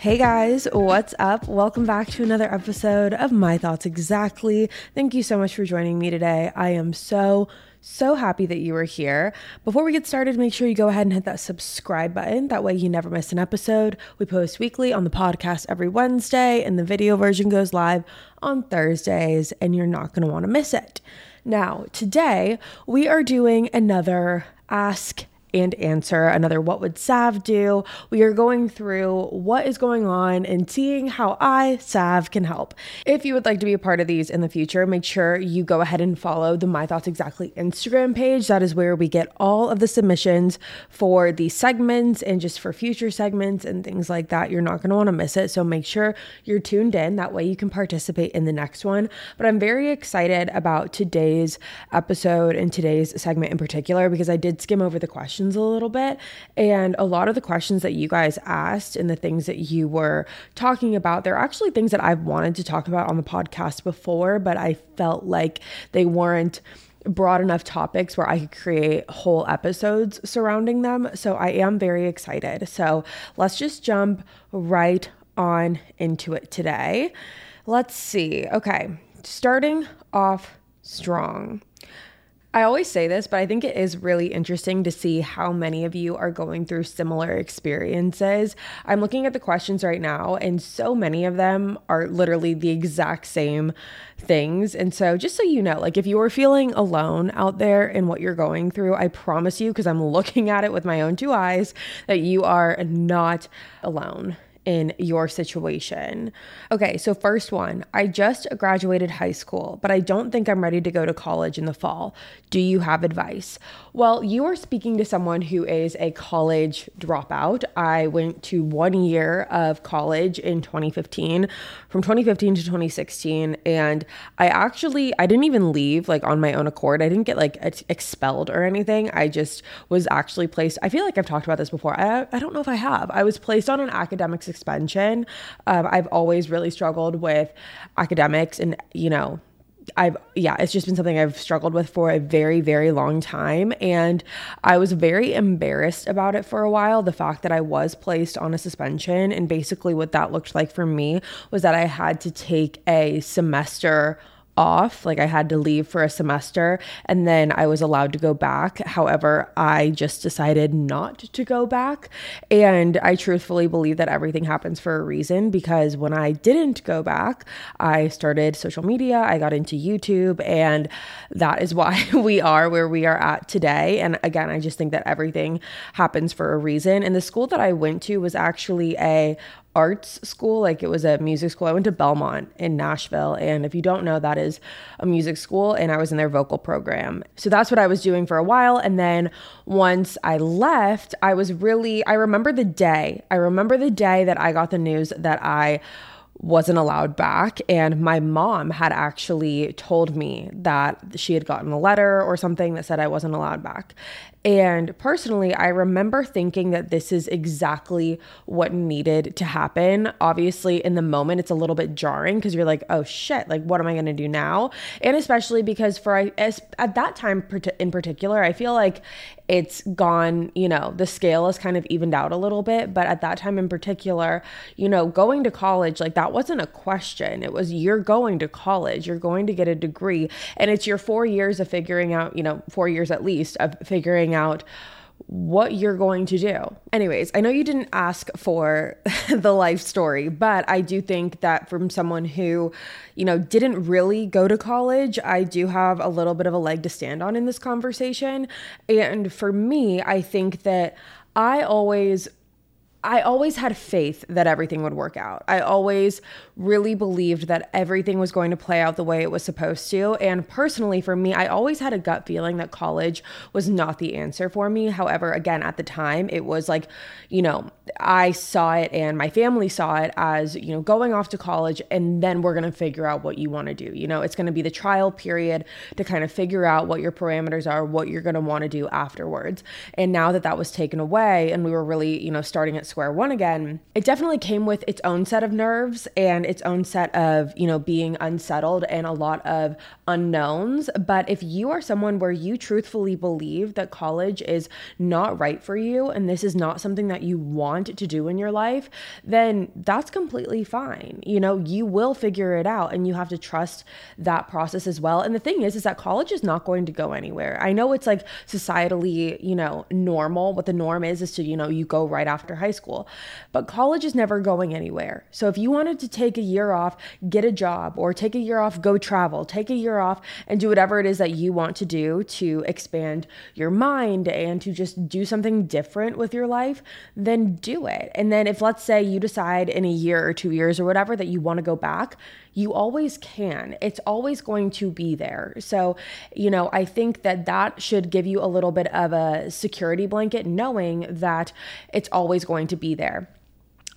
Hey guys, what's up? Welcome back to another episode of My Thoughts Exactly. Thank you so much for joining me today. I am so, so happy that you are here. Before we get started, make sure you go ahead and hit that subscribe button. That way you never miss an episode. We post weekly on the podcast every Wednesday, and the video version goes live on Thursdays, and you're not going to want to miss it. Now, today we are doing another Ask and answer another what would Sav do? We are going through what is going on and seeing how I, Sav, can help. If you would like to be a part of these in the future, make sure you go ahead and follow the My Thoughts Exactly Instagram page. That is where we get all of the submissions for the segments and just for future segments and things like that. You're not going to want to miss it. So make sure you're tuned in. That way you can participate in the next one. But I'm very excited about today's episode and today's segment in particular because I did skim over the questions questions a little bit. And a lot of the questions that you guys asked and the things that you were talking about, they're actually things that I've wanted to talk about on the podcast before, but I felt like they weren't broad enough topics where I could create whole episodes surrounding them. So I am very excited. So let's just jump right on into it today. Let's see. Okay, starting off strong. I always say this, but I think it is really interesting to see how many of you are going through similar experiences. I'm looking at the questions right now, and so many of them are literally the exact same things. And so, just so you know, like if you are feeling alone out there in what you're going through, I promise you, because I'm looking at it with my own two eyes, that you are not alone in your situation. Okay, so first one I just graduated high school, but I don't think I'm ready to go to college in the fall. Do you have advice? Well, you are speaking to someone who is a college dropout. I went to one year of college in 2015, from 2015 to 2016, and I actually I didn't even leave like on my own accord. I didn't get like expelled or anything. I just was actually placed. I feel like I've talked about this before. I I don't know if I have. I was placed on an academic suspension. Um, I've always really struggled with academics and, you know, I've, yeah, it's just been something I've struggled with for a very, very long time. And I was very embarrassed about it for a while. The fact that I was placed on a suspension. And basically, what that looked like for me was that I had to take a semester off. Like I had to leave for a semester and then I was allowed to go back. However, I just decided not to go back. And I truthfully believe that everything happens for a reason because when I didn't go back, I started social media, I got into YouTube, and that is why we are where we are at today. And again, I just think that everything happens for a reason. And the school that I went to was actually a arts school, like it was a music school. I went to Belmont in Nashville. And if you don't know, that is a music school. And I was in their vocal program. So that's what I was doing for a while. And then once I left, I was really, I remember the day. I remember the day that I got the news that I wasn't allowed back. And my mom had actually told me that she had gotten a letter or something that said I wasn't allowed back. And personally, I remember thinking that this is exactly what needed to happen. Obviously, in the moment, it's a little bit jarring because you're like, oh shit, like, what am I going to do now? And especially because for as, at that time in particular, I feel like it's gone, you know, the scale is kind of evened out a little bit. But at that time in particular, you know, going to college, like, that wasn't a question. It was, you're going to college, you're going to get a degree. And it's your four years of figuring out, you know, four years at least of figuring out what you're going to do. Anyways, I know you didn't ask for the life story, but I do think that from someone who, you know, didn't really go to college, I do have a little bit of a leg to stand on in this conversation. And for me, I think that I always I always had faith that everything would work out. I always really believed that everything was going to play out the way it was supposed to. And personally, for me, I always had a gut feeling that college was not the answer for me. However, again, at the time, it was like, you know, I saw it and my family saw it as, you know, going off to college and then we're going to figure out what you want to do. You know, it's going to be the trial period to kind of figure out what your parameters are, what you're going to want to do afterwards. And now that that was taken away and we were really, you know, starting at square one again, it definitely came with its own set of nerves and its own set of, you know, being unsettled and a lot of unknowns. But if you are someone where you truthfully believe that college is not right for you and this is not something that you want to do in your life, then that's completely fine. You know, you will figure it out and you have to trust that process as well. And the thing is, is that college is not going to go anywhere. I know it's like societally, you know, normal. What the norm is, is to, you know, you go right after high school, but college is never going anywhere. So if you wanted to take a year off, get a job, or take a year off, go travel, take a year off and do whatever it is that you want to do to expand your mind and to just do something different with your life, then do it. And then if let's say you decide in a year or two years or whatever that you want to go back, you always can. It's always going to be there. So, you know, I think that that should give you a little bit of a security blanket knowing that it's always going to be there.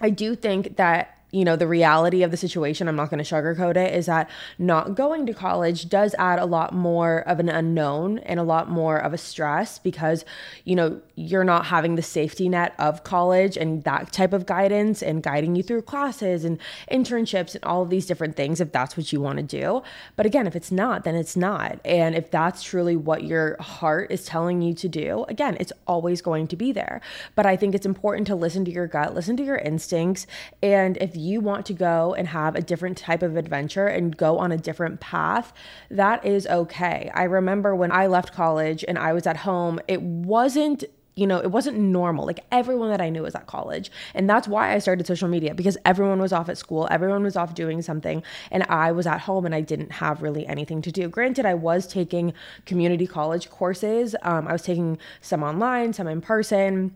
I do think that you know, the reality of the situation, I'm not going to sugarcoat it, is that not going to college does add a lot more of an unknown and a lot more of a stress because, you know, you're not having the safety net of college and that type of guidance and guiding you through classes and internships and all of these different things if that's what you want to do. But again, if it's not, then it's not. And if that's truly what your heart is telling you to do, again, it's always going to be there. But I think it's important to listen to your gut, listen to your instincts. And if you want to go and have a different type of adventure and go on a different path, that is okay. I remember when I left college and I was at home, it wasn't you know, it wasn't normal. Like everyone that I knew was at college. And that's why I started social media because everyone was off at school, everyone was off doing something, and I was at home and I didn't have really anything to do. Granted, I was taking community college courses, um, I was taking some online, some in person.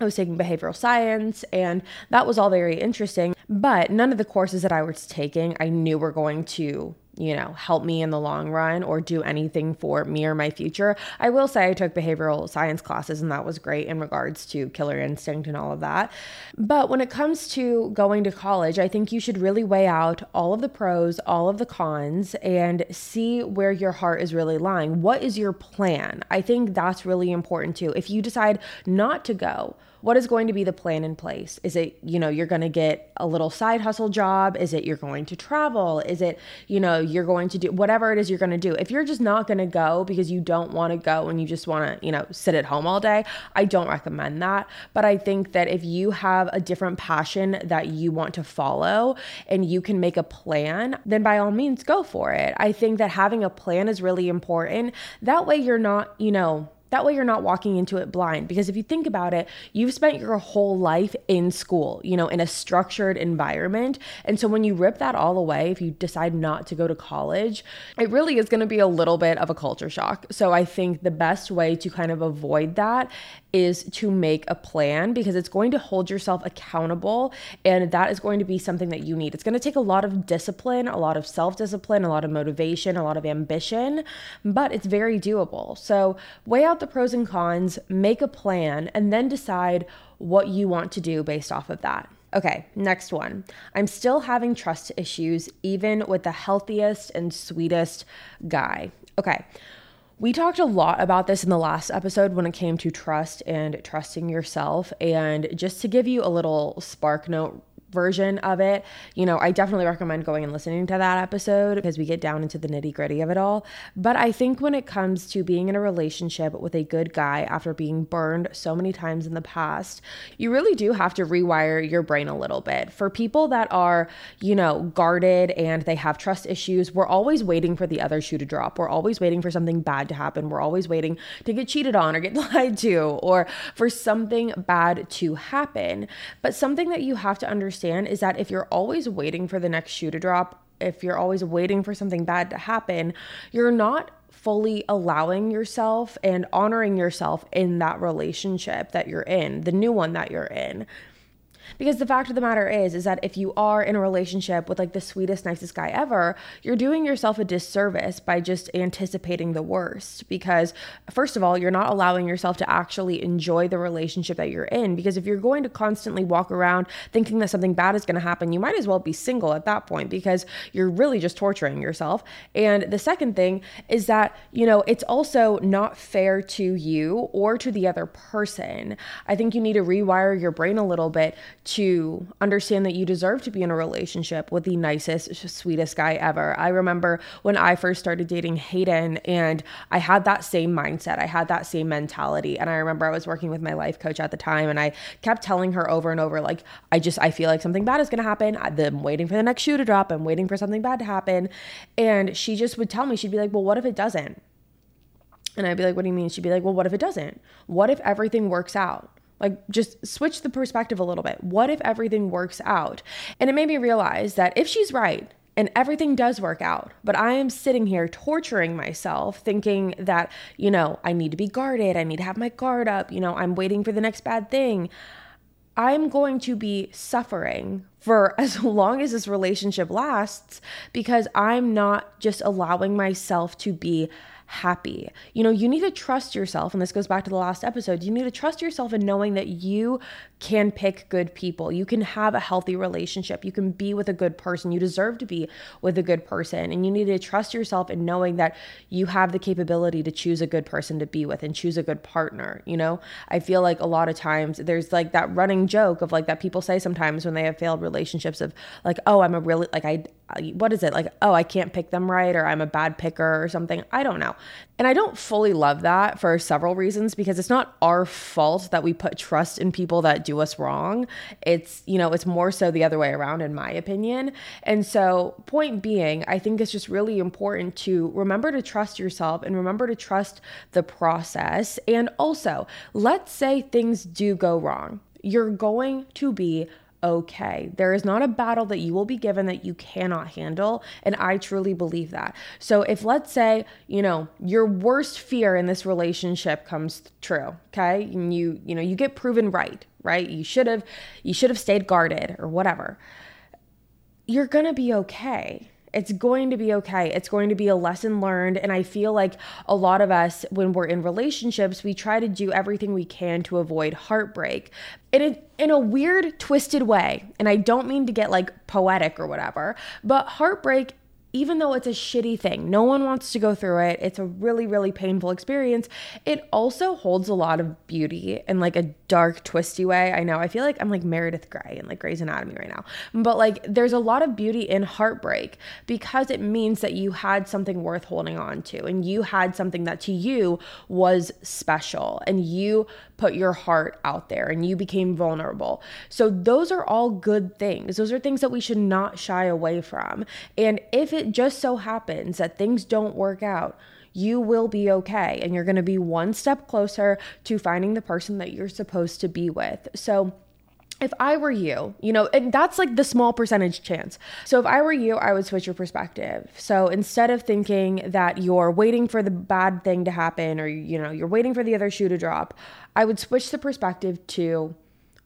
I was taking behavioral science, and that was all very interesting. But none of the courses that I was taking, I knew were going to you know, help me in the long run or do anything for me or my future. I will say I took behavioral science classes and that was great in regards to killer instinct and all of that. But when it comes to going to college, I think you should really weigh out all of the pros, all of the cons, and see where your heart is really lying. What is your plan? I think that's really important too. If you decide not to go, what is going to be the plan in place? Is it, you know, you're going to get a little side hustle job? Is it you're going to travel? Is it, you know, you're going to do whatever it is you're going to do? If you're just not going to go because you don't want to go and you just want to, you know, sit at home all day, I don't recommend that. But I think that if you have a different passion that you want to follow and you can make a plan, then by all means go for it. I think that having a plan is really important. That way you're not, you know, that way, you're not walking into it blind. Because if you think about it, you've spent your whole life in school, you know, in a structured environment. And so when you rip that all away, if you decide not to go to college, it really is going to be a little bit of a culture shock. So I think the best way to kind of avoid that is to make a plan because it's going to hold yourself accountable. And that is going to be something that you need. It's going to take a lot of discipline, a lot of self discipline, a lot of motivation, a lot of ambition, but it's very doable. So weigh out the pros and cons, make a plan, and then decide what you want to do based off of that. Okay, next one. I'm still having trust issues, even with the healthiest and sweetest guy. Okay, we talked a lot about this in the last episode when it came to trust and trusting yourself. And just to give you a little spark note version of it, you know, I definitely recommend going and listening to that episode because we get down into the nitty gritty of it all. But I think when it comes to being in a relationship with a good guy after being burned so many times in the past, you really do have to rewire your brain a little bit. For people that are, you know, guarded and they have trust issues, we're always waiting for the other shoe to drop. We're always waiting for something bad to happen. We're always waiting to get cheated on or get lied to or for something bad to happen. But something that you have to understand understand is that if you're always waiting for the next shoe to drop, if you're always waiting for something bad to happen, you're not fully allowing yourself and honoring yourself in that relationship that you're in, the new one that you're in. Because the fact of the matter is, is that if you are in a relationship with like the sweetest, nicest guy ever, you're doing yourself a disservice by just anticipating the worst. Because, first of all, you're not allowing yourself to actually enjoy the relationship that you're in. Because if you're going to constantly walk around thinking that something bad is going to happen, you might as well be single at that point because you're really just torturing yourself. And the second thing is that, you know, it's also not fair to you or to the other person. I think you need to rewire your brain a little bit to understand that you deserve to be in a relationship with the nicest, sweetest guy ever. I remember when I first started dating Hayden and I had that same mindset, I had that same mentality. And I remember I was working with my life coach at the time and I kept telling her over and over, like, I just, I feel like something bad is going to happen. I'm waiting for the next shoe to drop. I'm waiting for something bad to happen. And she just would tell me, she'd be like, well, what if it doesn't? And I'd be like, what do you mean? She'd be like, well, what if it doesn't? What if everything works out? Like, just switch the perspective a little bit. What if everything works out? And it made me realize that if she's right, and everything does work out. But I am sitting here torturing myself, thinking that, you know, I need to be guarded. I need to have my guard up. You know, I'm waiting for the next bad thing. I'm going to be suffering for as long as this relationship lasts because I'm not just allowing myself to be happy. You know, you need to trust yourself. And this goes back to the last episode. You need to trust yourself in knowing that you can pick good people. You can have a healthy relationship. You can be with a good person. You deserve to be with a good person. And you need to trust yourself in knowing that you have the capability to choose a good person to be with and choose a good partner. You know, I feel like a lot of times there's like that running joke of like that people say sometimes when they have failed relationships of like, oh, I'm a really, like, I, what is it? Like, oh, I can't pick them right or I'm a bad picker or something. I don't know. And I don't fully love that for several reasons because it's not our fault that we put trust in people that do us wrong. It's, you know, it's more so the other way around, in my opinion. And so, point being, I think it's just really important to remember to trust yourself and remember to trust the process. And also, let's say things do go wrong. You're going to be okay. There is not a battle that you will be given that you cannot handle. And I truly believe that. So if let's say, you know, your worst fear in this relationship comes true, okay? And you, you know, you get proven right, right? You should have you should have stayed guarded or whatever. You're to be okay it's going to be okay. It's going to be a lesson learned. And I feel like a lot of us, when we're in relationships, we try to do everything we can to avoid heartbreak in a, in a weird, twisted way. And I don't mean to get like poetic or whatever, but heartbreak even though it's a shitty thing, no one wants to go through it. It's a really, really painful experience. It also holds a lot of beauty in like a dark, twisty way. I know. I feel like I'm like Meredith Grey in like Grey's Anatomy right now. But like there's a lot of beauty in heartbreak because it means that you had something worth holding on to and you had something that to you was special and you put your heart out there and you became vulnerable. So those are all good things. Those are things that we should not shy away from. And if it just so happens that things don't work out, you will be okay. And you're going to be one step closer to finding the person that you're supposed to be with. So, if I were you, you know, and that's like the small percentage chance. So if I were you, I would switch your perspective. So instead of thinking that you're waiting for the bad thing to happen or, you know, you're waiting for the other shoe to drop, I would switch the perspective to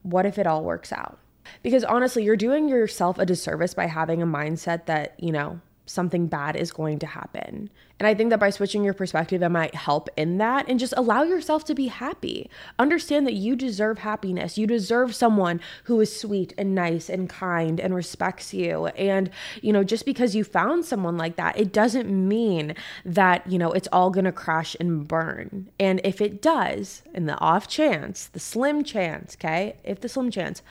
what if it all works out? Because honestly, you're doing yourself a disservice by having a mindset that, you know, something bad is going to happen. And I think that by switching your perspective, it might help in that and just allow yourself to be happy. Understand that you deserve happiness. You deserve someone who is sweet and nice and kind and respects you. And, you know, just because you found someone like that, it doesn't mean that, you know, it's all going to crash and burn. And if it does, in the off chance, the slim chance, okay, if the slim chance,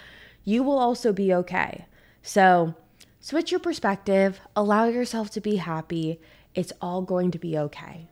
you will also be okay. So, switch your perspective, allow yourself to be happy. It's all going to be okay.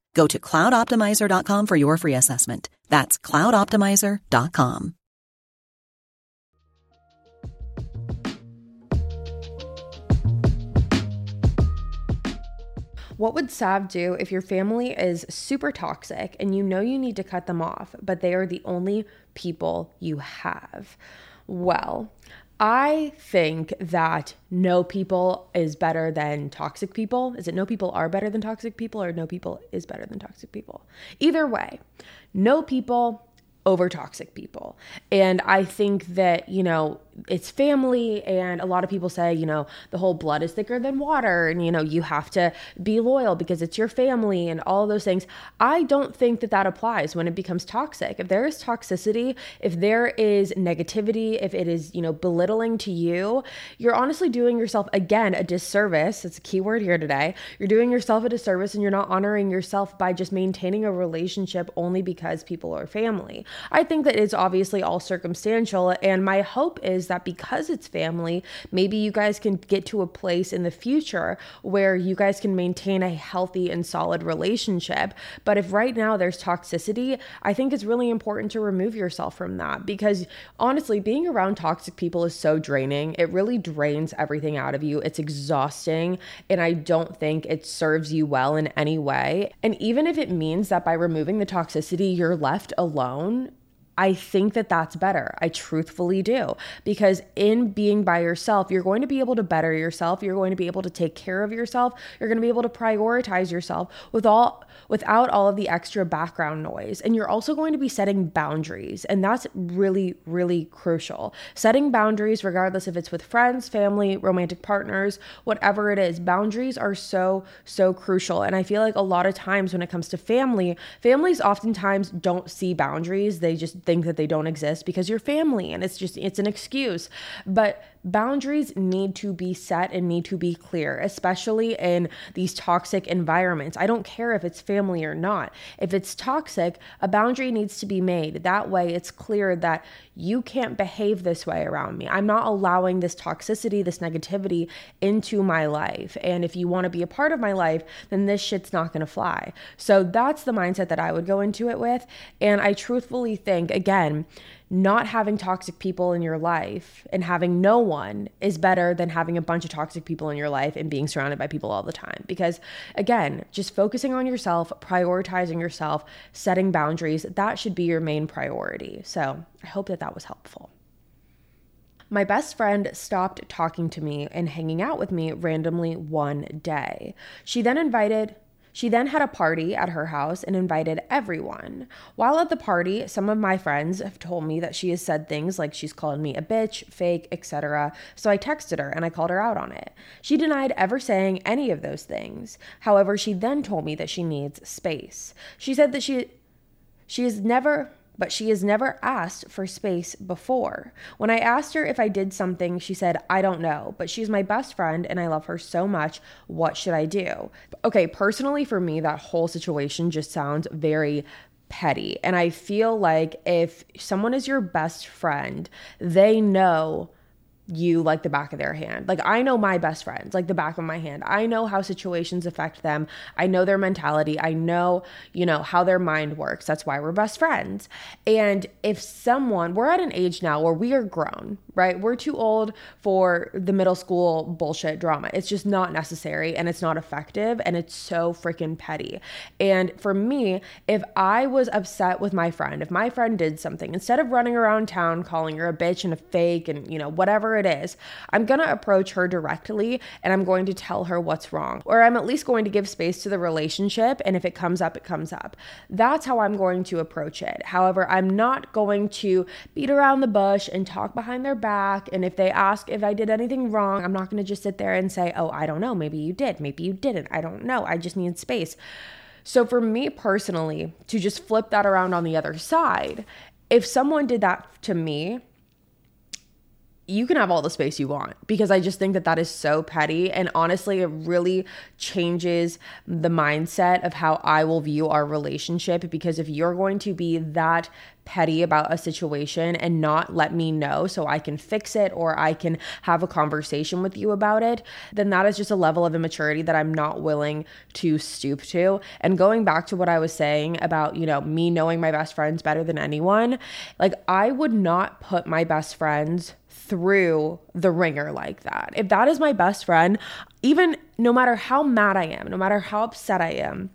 Go to cloudoptimizer.com for your free assessment. That's cloudoptimizer.com. What would Sav do if your family is super toxic and you know you need to cut them off, but they are the only people you have? Well, I think that no people is better than toxic people. Is it no people are better than toxic people or no people is better than toxic people? Either way, no people over toxic people. And I think that, you know, it's family and a lot of people say you know the whole blood is thicker than water and you know you have to be loyal because it's your family and all those things. I don't think that that applies when it becomes toxic. If there is toxicity if there is negativity if it is you know belittling to you you're honestly doing yourself again a disservice. It's a key word here today. You're doing yourself a disservice and you're not honoring yourself by just maintaining a relationship only because people are family. I think that it's obviously all circumstantial and my hope is that because it's family, maybe you guys can get to a place in the future where you guys can maintain a healthy and solid relationship. But if right now there's toxicity, I think it's really important to remove yourself from that because honestly, being around toxic people is so draining. It really drains everything out of you. It's exhausting. And I don't think it serves you well in any way. And even if it means that by removing the toxicity, you're left alone, I think that that's better. I truthfully do. Because in being by yourself, you're going to be able to better yourself. You're going to be able to take care of yourself. You're going to be able to prioritize yourself with all without all of the extra background noise. And you're also going to be setting boundaries. And that's really, really crucial. Setting boundaries, regardless if it's with friends, family, romantic partners, whatever it is, boundaries are so, so crucial. And I feel like a lot of times when it comes to family, families oftentimes don't see boundaries. They just think that they don't exist because you're family and it's just, it's an excuse. But boundaries need to be set and need to be clear, especially in these toxic environments. I don't care if it's family or not. If it's toxic, a boundary needs to be made. That way, it's clear that you can't behave this way around me. I'm not allowing this toxicity, this negativity into my life. And if you want to be a part of my life, then this shit's not going to fly. So that's the mindset that I would go into it with. And I truthfully think, again, not having toxic people in your life and having no one is better than having a bunch of toxic people in your life and being surrounded by people all the time. Because again, just focusing on yourself, prioritizing yourself, setting boundaries, that should be your main priority. So I hope that that was helpful. My best friend stopped talking to me and hanging out with me randomly one day. She then invited she then had a party at her house and invited everyone. While at the party, some of my friends have told me that she has said things like she's called me a bitch, fake, etc. So I texted her and I called her out on it. She denied ever saying any of those things. However, she then told me that she needs space. She said that she she has never but she has never asked for space before. When I asked her if I did something, she said, I don't know, but she's my best friend and I love her so much. What should I do? Okay, personally, for me, that whole situation just sounds very petty. And I feel like if someone is your best friend, they know you like the back of their hand. Like I know my best friends like the back of my hand. I know how situations affect them. I know their mentality. I know, you know, how their mind works. That's why we're best friends. And if someone, we're at an age now where we are grown, right? We're too old for the middle school bullshit drama. It's just not necessary and it's not effective and it's so freaking petty. And for me, if I was upset with my friend, if my friend did something, instead of running around town calling her a bitch and a fake and, you know, whatever it is, I'm going to approach her directly and I'm going to tell her what's wrong. Or I'm at least going to give space to the relationship and if it comes up, it comes up. That's how I'm going to approach it. However, I'm not going to beat around the bush and talk behind their back. And if they ask if I did anything wrong, I'm not going to just sit there and say, oh, I don't know. Maybe you did. Maybe you didn't. I don't know. I just need space. So for me personally, to just flip that around on the other side, if someone did that to me, you can have all the space you want because I just think that that is so petty. And honestly, it really changes the mindset of how I will view our relationship. Because if you're going to be that petty about a situation and not let me know so I can fix it or I can have a conversation with you about it, then that is just a level of immaturity that I'm not willing to stoop to. And going back to what I was saying about, you know, me knowing my best friends better than anyone, like I would not put my best friends through the ringer like that. If that is my best friend, even no matter how mad I am, no matter how upset I am,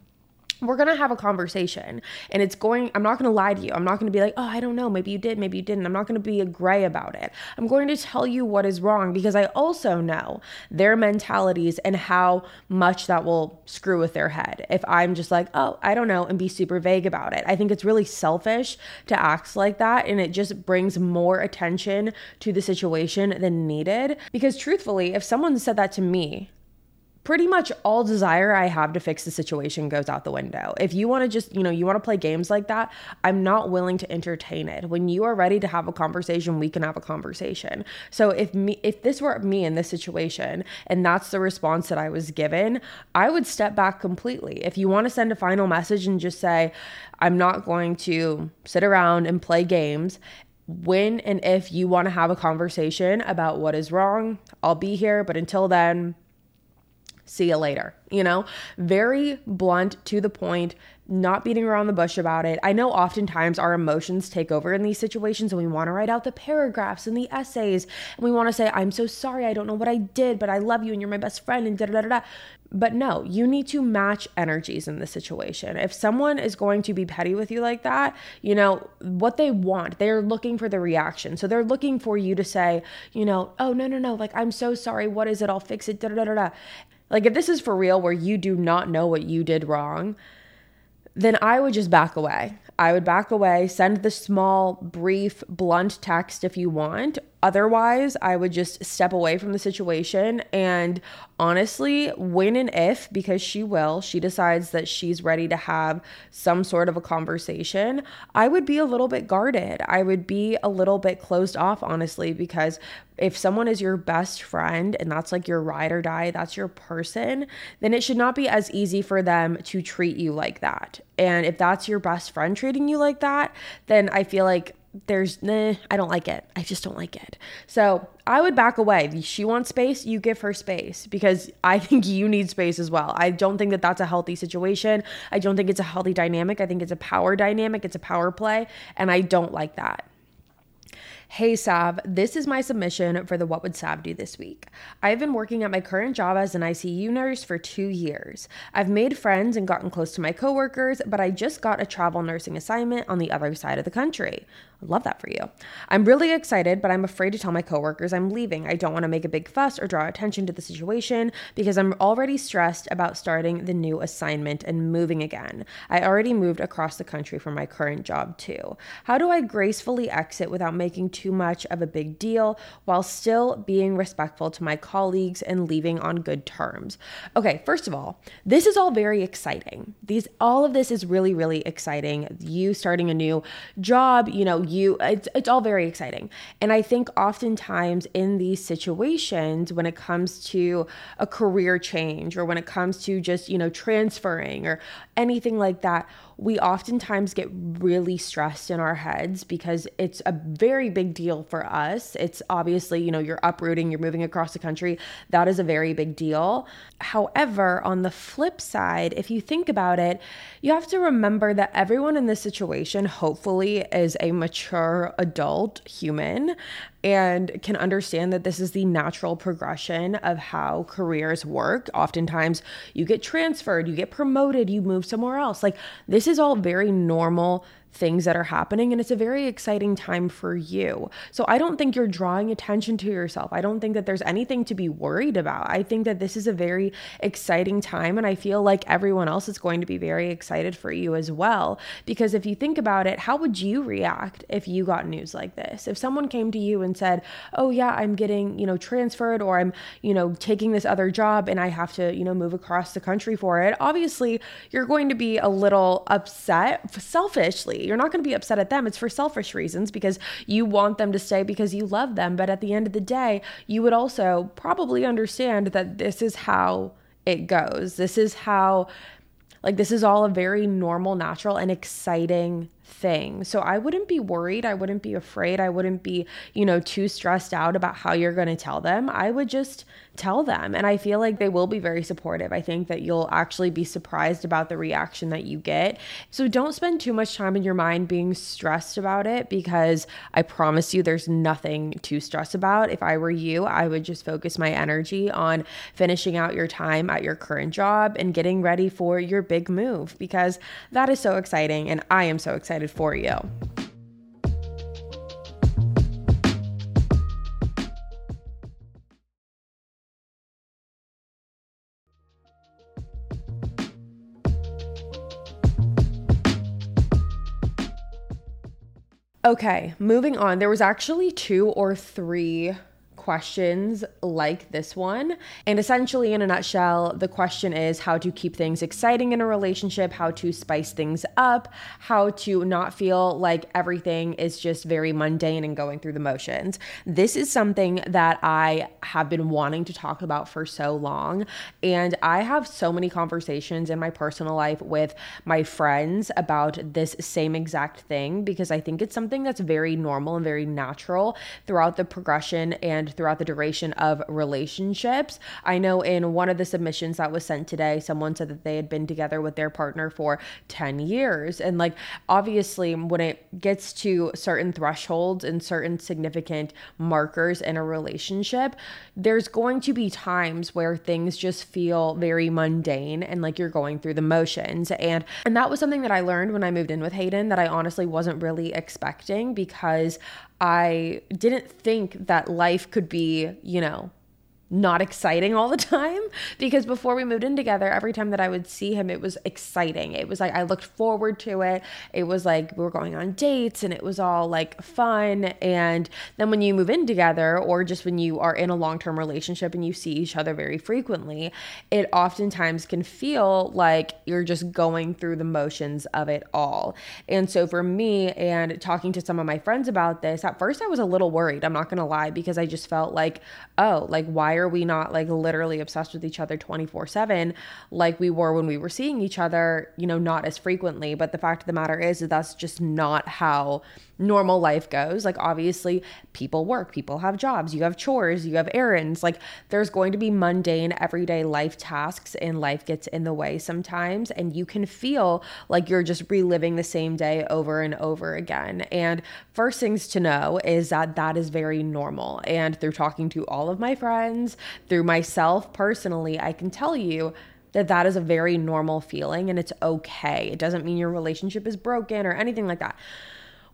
we're going to have a conversation and it's going i'm not going to lie to you. I'm not going to be like oh i don't know. Maybe you did maybe you didn't. I'm not going to be a gray about it. I'm going to tell you what is wrong because i also know their mentalities and how much that will screw with their head. If i'm just like oh i don't know and be super vague about it. I think it's really selfish to act like that and it just brings more attention to the situation than needed. Because truthfully if someone said that to me pretty much all desire I have to fix the situation goes out the window. If you want to just, you know, you want to play games like that, I'm not willing to entertain it. When you are ready to have a conversation, we can have a conversation. So if me if this were me in this situation and that's the response that I was given, I would step back completely. If you want to send a final message and just say, I'm not going to sit around and play games when and if you want to have a conversation about what is wrong, I'll be here. But until then, see you later. You know, very blunt, to the point, not beating around the bush about it. I know oftentimes our emotions take over in these situations and we want to write out the paragraphs and the essays and we want to say, I'm so sorry, I don't know what I did, but I love you and you're my best friend and da da da da. But no, you need to match energies in the situation. If someone is going to be petty with you like that, you know, what they want, they're looking for the reaction. So they're looking for you to say, you know, oh, no, no, no, like, I'm so sorry. What is it? I'll fix it. Da da da da. Like, if this is for real where you do not know what you did wrong, then I would just back away. I would back away, send the small, brief, blunt text if you want, Otherwise, I would just step away from the situation. And honestly, when and if, because she will, she decides that she's ready to have some sort of a conversation, I would be a little bit guarded. I would be a little bit closed off, honestly, because if someone is your best friend and that's like your ride or die, that's your person, then it should not be as easy for them to treat you like that. And if that's your best friend treating you like that, then I feel like there's nah, I don't like it. I just don't like it. So I would back away. She wants space, you give her space because I think you need space as well. I don't think that that's a healthy situation. I don't think it's a healthy dynamic. I think it's a power dynamic, it's a power play, and I don't like that. Hey Sav, this is my submission for the What Would Sav Do this week. I've been working at my current job as an ICU nurse for two years. I've made friends and gotten close to my coworkers, but I just got a travel nursing assignment on the other side of the country. Love that for you. I'm really excited, but I'm afraid to tell my coworkers I'm leaving. I don't want to make a big fuss or draw attention to the situation because I'm already stressed about starting the new assignment and moving again. I already moved across the country for my current job too. How do I gracefully exit without making too much of a big deal while still being respectful to my colleagues and leaving on good terms. Okay, first of all, this is all very exciting. These all of this is really really exciting. You starting a new job, you know, you it's it's all very exciting. And I think oftentimes in these situations when it comes to a career change or when it comes to just, you know, transferring or anything like that, we oftentimes get really stressed in our heads because it's a very big deal for us. It's obviously, you know, you're uprooting, you're moving across the country. That is a very big deal. However, on the flip side, if you think about it, you have to remember that everyone in this situation hopefully is a mature adult human and can understand that this is the natural progression of how careers work. Oftentimes, you get transferred, you get promoted, you move somewhere else. Like, this is all very normal things that are happening and it's a very exciting time for you. So I don't think you're drawing attention to yourself. I don't think that there's anything to be worried about. I think that this is a very exciting time and I feel like everyone else is going to be very excited for you as well because if you think about it, how would you react if you got news like this? If someone came to you and said, "Oh yeah, I'm getting, you know, transferred or I'm, you know, taking this other job and I have to, you know, move across the country for it." Obviously, you're going to be a little upset selfishly you're not going to be upset at them. It's for selfish reasons because you want them to stay because you love them. But at the end of the day, you would also probably understand that this is how it goes. This is how, like, this is all a very normal, natural, and exciting thing. So I wouldn't be worried. I wouldn't be afraid. I wouldn't be, you know, too stressed out about how you're going to tell them. I would just tell them. And I feel like they will be very supportive. I think that you'll actually be surprised about the reaction that you get. So don't spend too much time in your mind being stressed about it because I promise you there's nothing to stress about. If I were you, I would just focus my energy on finishing out your time at your current job and getting ready for your big move because that is so exciting and I am so excited for you. Okay, moving on. There was actually two or three questions like this one. And essentially, in a nutshell, the question is how to keep things exciting in a relationship, how to spice things up, how to not feel like everything is just very mundane and going through the motions. This is something that I have been wanting to talk about for so long. And I have so many conversations in my personal life with my friends about this same exact thing because I think it's something that's very normal and very natural throughout the progression and throughout the duration of relationships. I know in one of the submissions that was sent today, someone said that they had been together with their partner for 10 years. And like, obviously, when it gets to certain thresholds and certain significant markers in a relationship, there's going to be times where things just feel very mundane and like you're going through the motions. And and that was something that I learned when I moved in with Hayden that I honestly wasn't really expecting because I didn't think that life could be, you know, not exciting all the time because before we moved in together every time that I would see him it was exciting. It was like I looked forward to it. It was like we were going on dates and it was all like fun and then when you move in together or just when you are in a long-term relationship and you see each other very frequently, it oftentimes can feel like you're just going through the motions of it all. And so for me and talking to some of my friends about this, at first I was a little worried, I'm not going to lie because I just felt like, oh, like why are we not like literally obsessed with each other 24 7 like we were when we were seeing each other, you know, not as frequently. But the fact of the matter is that that's just not how normal life goes. Like, obviously, people work, people have jobs, you have chores, you have errands. Like, there's going to be mundane, everyday life tasks, and life gets in the way sometimes. And you can feel like you're just reliving the same day over and over again. And first things to know is that that is very normal. And through talking to all of my friends, through myself personally, I can tell you that that is a very normal feeling and it's okay. It doesn't mean your relationship is broken or anything like that.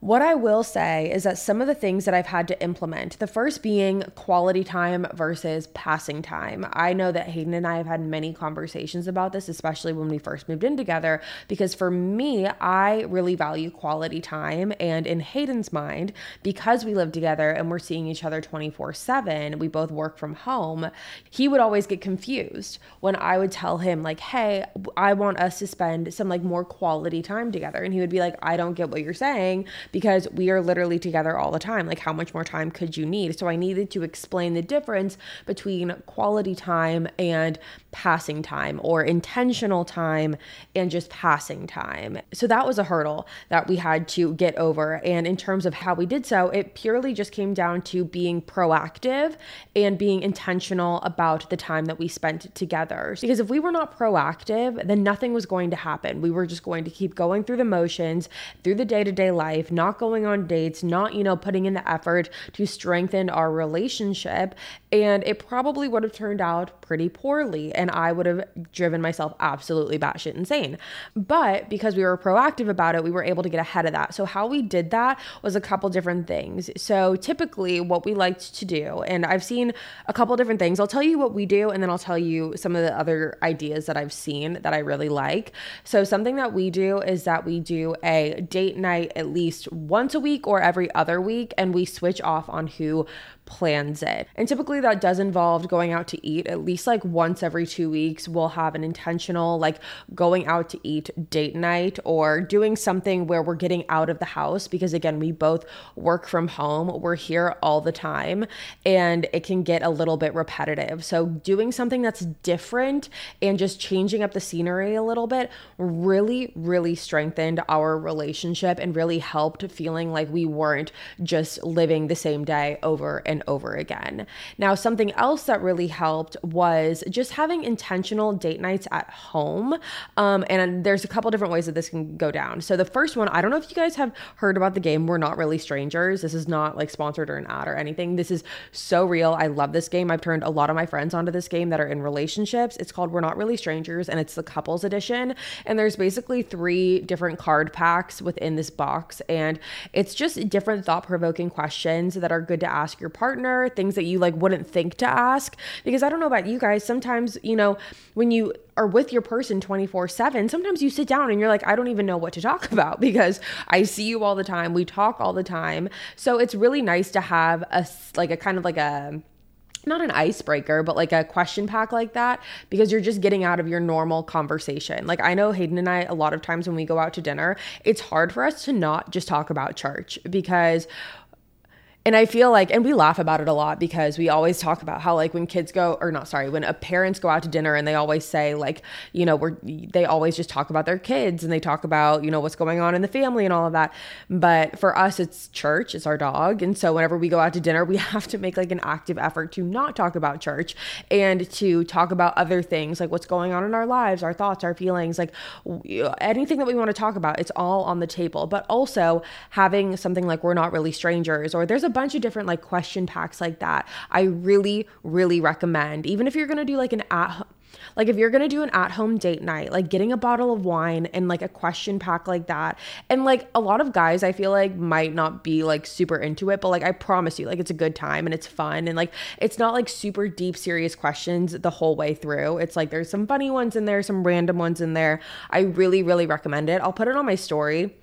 What I will say is that some of the things that I've had to implement, the first being quality time versus passing time. I know that Hayden and I have had many conversations about this, especially when we first moved in together, because for me, I really value quality time. And in Hayden's mind, because we live together and we're seeing each other 24 7, we both work from home, he would always get confused when I would tell him, like, hey, I want us to spend some like more quality time together. And he would be like, I don't get what you're saying because we are literally together all the time. Like, how much more time could you need? So I needed to explain the difference between quality time and passing time or intentional time and just passing time. So that was a hurdle that we had to get over. And in terms of how we did so, it purely just came down to being proactive and being intentional about the time that we spent together. Because if we were not proactive, then nothing was going to happen. We were just going to keep going through the motions, through the day to day life, not going on dates, not, you know, putting in the effort to strengthen our relationship. And it probably would have turned out pretty poorly and I would have driven myself absolutely batshit insane. But because we were proactive about it, we were able to get ahead of that. So, how we did that was a couple different things. So, typically, what we liked to do, and I've seen a couple different things. I'll tell you what we do, and then I'll tell you some of the other ideas that I've seen that I really like. So, something that we do is that we do a date night at least once a week or every other week, and we switch off on who plans it. And typically that does involve going out to eat at least like once every two weeks. We'll have an intentional, like going out to eat date night or doing something where we're getting out of the house because, again, we both work from home. We're here all the time and it can get a little bit repetitive. So, doing something that's different and just changing up the scenery a little bit really, really strengthened our relationship and really helped feeling like we weren't just living the same day over and over again. Now, something else that really helped was just having intentional date nights at home. Um, and there's a couple different ways that this can go down. So, the first one, I don't know if you guys have heard about the game We're Not Really Strangers. This is not like sponsored or an ad or anything. This is so real. I love this game. I've turned a lot of my friends onto this game that are in relationships. It's called We're Not Really Strangers and it's the couples edition. And there's basically three different card packs within this box. And it's just different thought provoking questions that are good to ask your partner, things that you like wouldn't think to ask. Because I don't know about you guys, sometimes, you know, when you are with your person 24 7, sometimes you sit down and you're like, I don't even know what to talk about because I see you all the time. We talk all the time. So it's really nice to have a, like a kind of like a, not an icebreaker, but like a question pack like that because you're just getting out of your normal conversation. Like I know Hayden and I, a lot of times when we go out to dinner, it's hard for us to not just talk about church because and I feel like, and we laugh about it a lot because we always talk about how, like, when kids go, or not, sorry, when a parents go out to dinner and they always say, like, you know, we're, they always just talk about their kids and they talk about, you know, what's going on in the family and all of that. But for us, it's church, it's our dog. And so whenever we go out to dinner, we have to make like an active effort to not talk about church and to talk about other things, like what's going on in our lives, our thoughts, our feelings, like anything that we want to talk about, it's all on the table. But also having something like we're not really strangers or there's a bunch of different like question packs like that. I really, really recommend, even if you're gonna do like an at like if you're going to do an at-home date night, like getting a bottle of wine and like a question pack like that. And like a lot of guys I feel like might not be like super into it, but like I promise you like it's a good time and it's fun and like it's not like super deep serious questions the whole way through. It's like there's some funny ones in there, some random ones in there. I really really recommend it. I'll put it on my story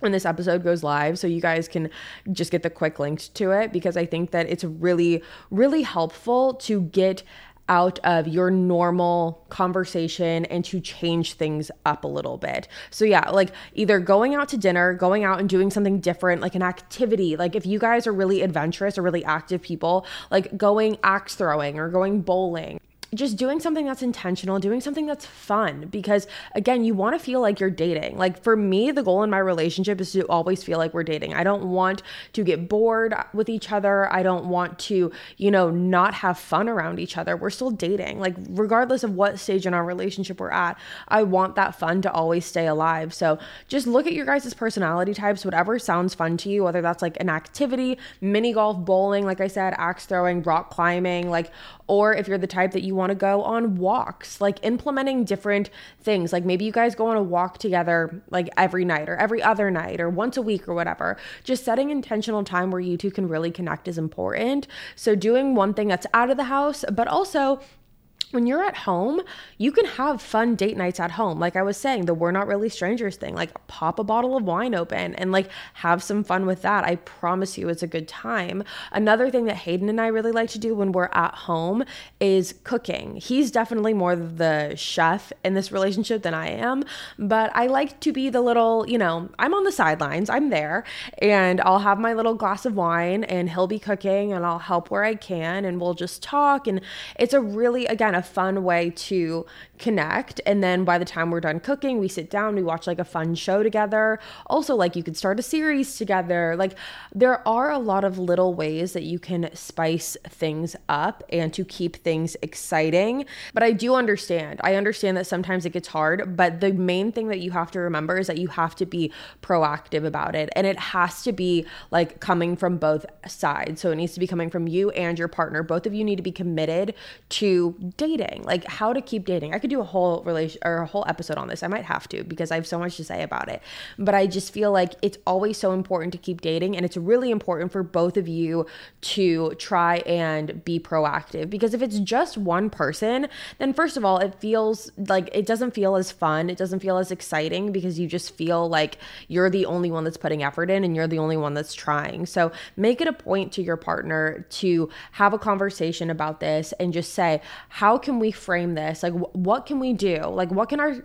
when this episode goes live so you guys can just get the quick links to it because I think that it's really really helpful to get out of your normal conversation and to change things up a little bit. So, yeah, like either going out to dinner, going out and doing something different, like an activity. Like, if you guys are really adventurous or really active people, like going axe throwing or going bowling just doing something that's intentional, doing something that's fun because again, you want to feel like you're dating. Like for me, the goal in my relationship is to always feel like we're dating. I don't want to get bored with each other. I don't want to, you know, not have fun around each other. We're still dating. Like regardless of what stage in our relationship we're at, I want that fun to always stay alive. So just look at your guys' personality types, whatever sounds fun to you, whether that's like an activity, mini golf, bowling, like I said, axe throwing, rock climbing, like or if you're the type that you want to go on walks, like implementing different things. Like maybe you guys go on a walk together like every night or every other night or once a week or whatever. Just setting intentional time where you two can really connect is important. So doing one thing that's out of the house, but also when you're at home, you can have fun date nights at home. Like I was saying, the we're not really strangers thing, like pop a bottle of wine open and like have some fun with that. I promise you it's a good time. Another thing that Hayden and I really like to do when we're at home is cooking. He's definitely more the chef in this relationship than I am, but I like to be the little, you know, I'm on the sidelines, I'm there, and I'll have my little glass of wine and he'll be cooking and I'll help where I can and we'll just talk. And it's a really, again, a fun way to connect. And then by the time we're done cooking, we sit down, we watch like a fun show together. Also, like you could start a series together. Like there are a lot of little ways that you can spice things up and to keep things exciting. But I do understand. I understand that sometimes it gets hard, but the main thing that you have to remember is that you have to be proactive about it. And it has to be like coming from both sides. So it needs to be coming from you and your partner. Both of you need to be committed to dating, like how to keep dating. I could do a whole relation or a whole episode on this. I might have to because I have so much to say about it. But I just feel like it's always so important to keep dating and it's really important for both of you to try and be proactive because if it's just one person, then first of all, it feels like it doesn't feel as fun. It doesn't feel as exciting because you just feel like you're the only one that's putting effort in and you're the only one that's trying. So make it a point to your partner to have a conversation about this and just say, how can we frame this? Like, wh- what can we do? Like, what can our,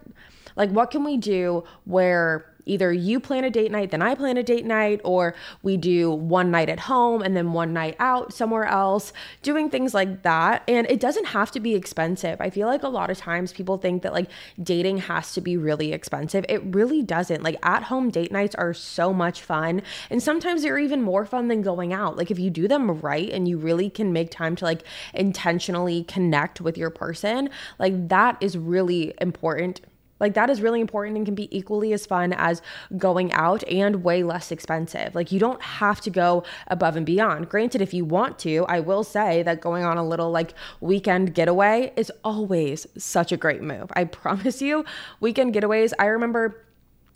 like, what can we do where either you plan a date night, then I plan a date night, or we do one night at home and then one night out somewhere else, doing things like that. And it doesn't have to be expensive. I feel like a lot of times people think that like dating has to be really expensive. It really doesn't. Like at home date nights are so much fun. And sometimes they're even more fun than going out. Like if you do them right and you really can make time to like intentionally connect with your person, like that is really important like that is really important and can be equally as fun as going out and way less expensive. Like you don't have to go above and beyond. Granted, if you want to, I will say that going on a little like weekend getaway is always such a great move. I promise you, weekend getaways. I remember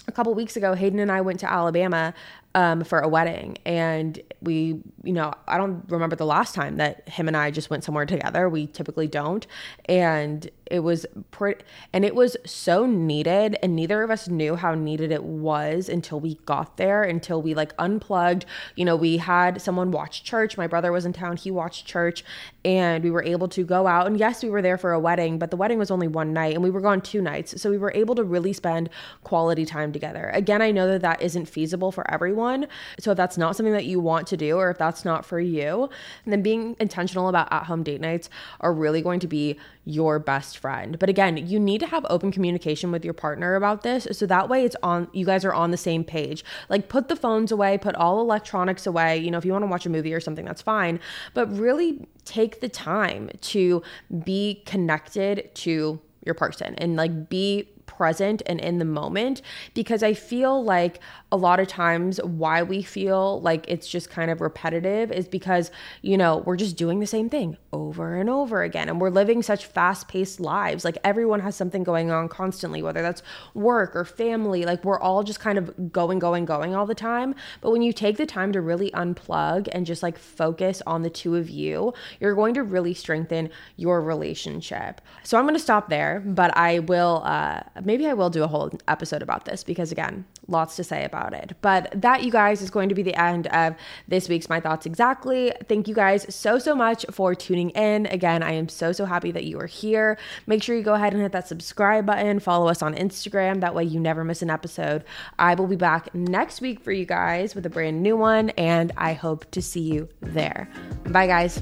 a couple weeks ago, Hayden and I went to Alabama um, for a wedding. And we, you know, I don't remember the last time that him and I just went somewhere together. We typically don't. And it was pretty, and it was so needed. And neither of us knew how needed it was until we got there, until we like unplugged. You know, we had someone watch church. My brother was in town, he watched church, and we were able to go out. And yes, we were there for a wedding, but the wedding was only one night and we were gone two nights. So we were able to really spend quality time together. Again, I know that that isn't feasible for everyone everyone. So if that's not something that you want to do or if that's not for you, then being intentional about at home date nights are really going to be your best friend. But again, you need to have open communication with your partner about this so that way it's on you guys are on the same page. Like put the phones away, put all electronics away. You know, if you want to watch a movie or something that's fine, but really take the time to be connected to your person and like be present and in the moment because I feel like a lot of times why we feel like it's just kind of repetitive is because, you know, we're just doing the same thing over and over again. And we're living such fast paced lives. Like everyone has something going on constantly, whether that's work or family. Like we're all just kind of going, going, going all the time. But when you take the time to really unplug and just like focus on the two of you, you're going to really strengthen your relationship. So I'm going to stop there, but I will, uh, maybe I will do a whole episode about this because, again, lots to say about it. But that, you guys, is going to be the end of this week's My Thoughts Exactly. Thank you guys so, so much for tuning in. Again, I am so, so happy that you are here. Make sure you go ahead and hit that subscribe button, follow us on Instagram. That way, you never miss an episode. I will be back next week for you guys with a brand new one, and I hope to see you there. Bye, guys.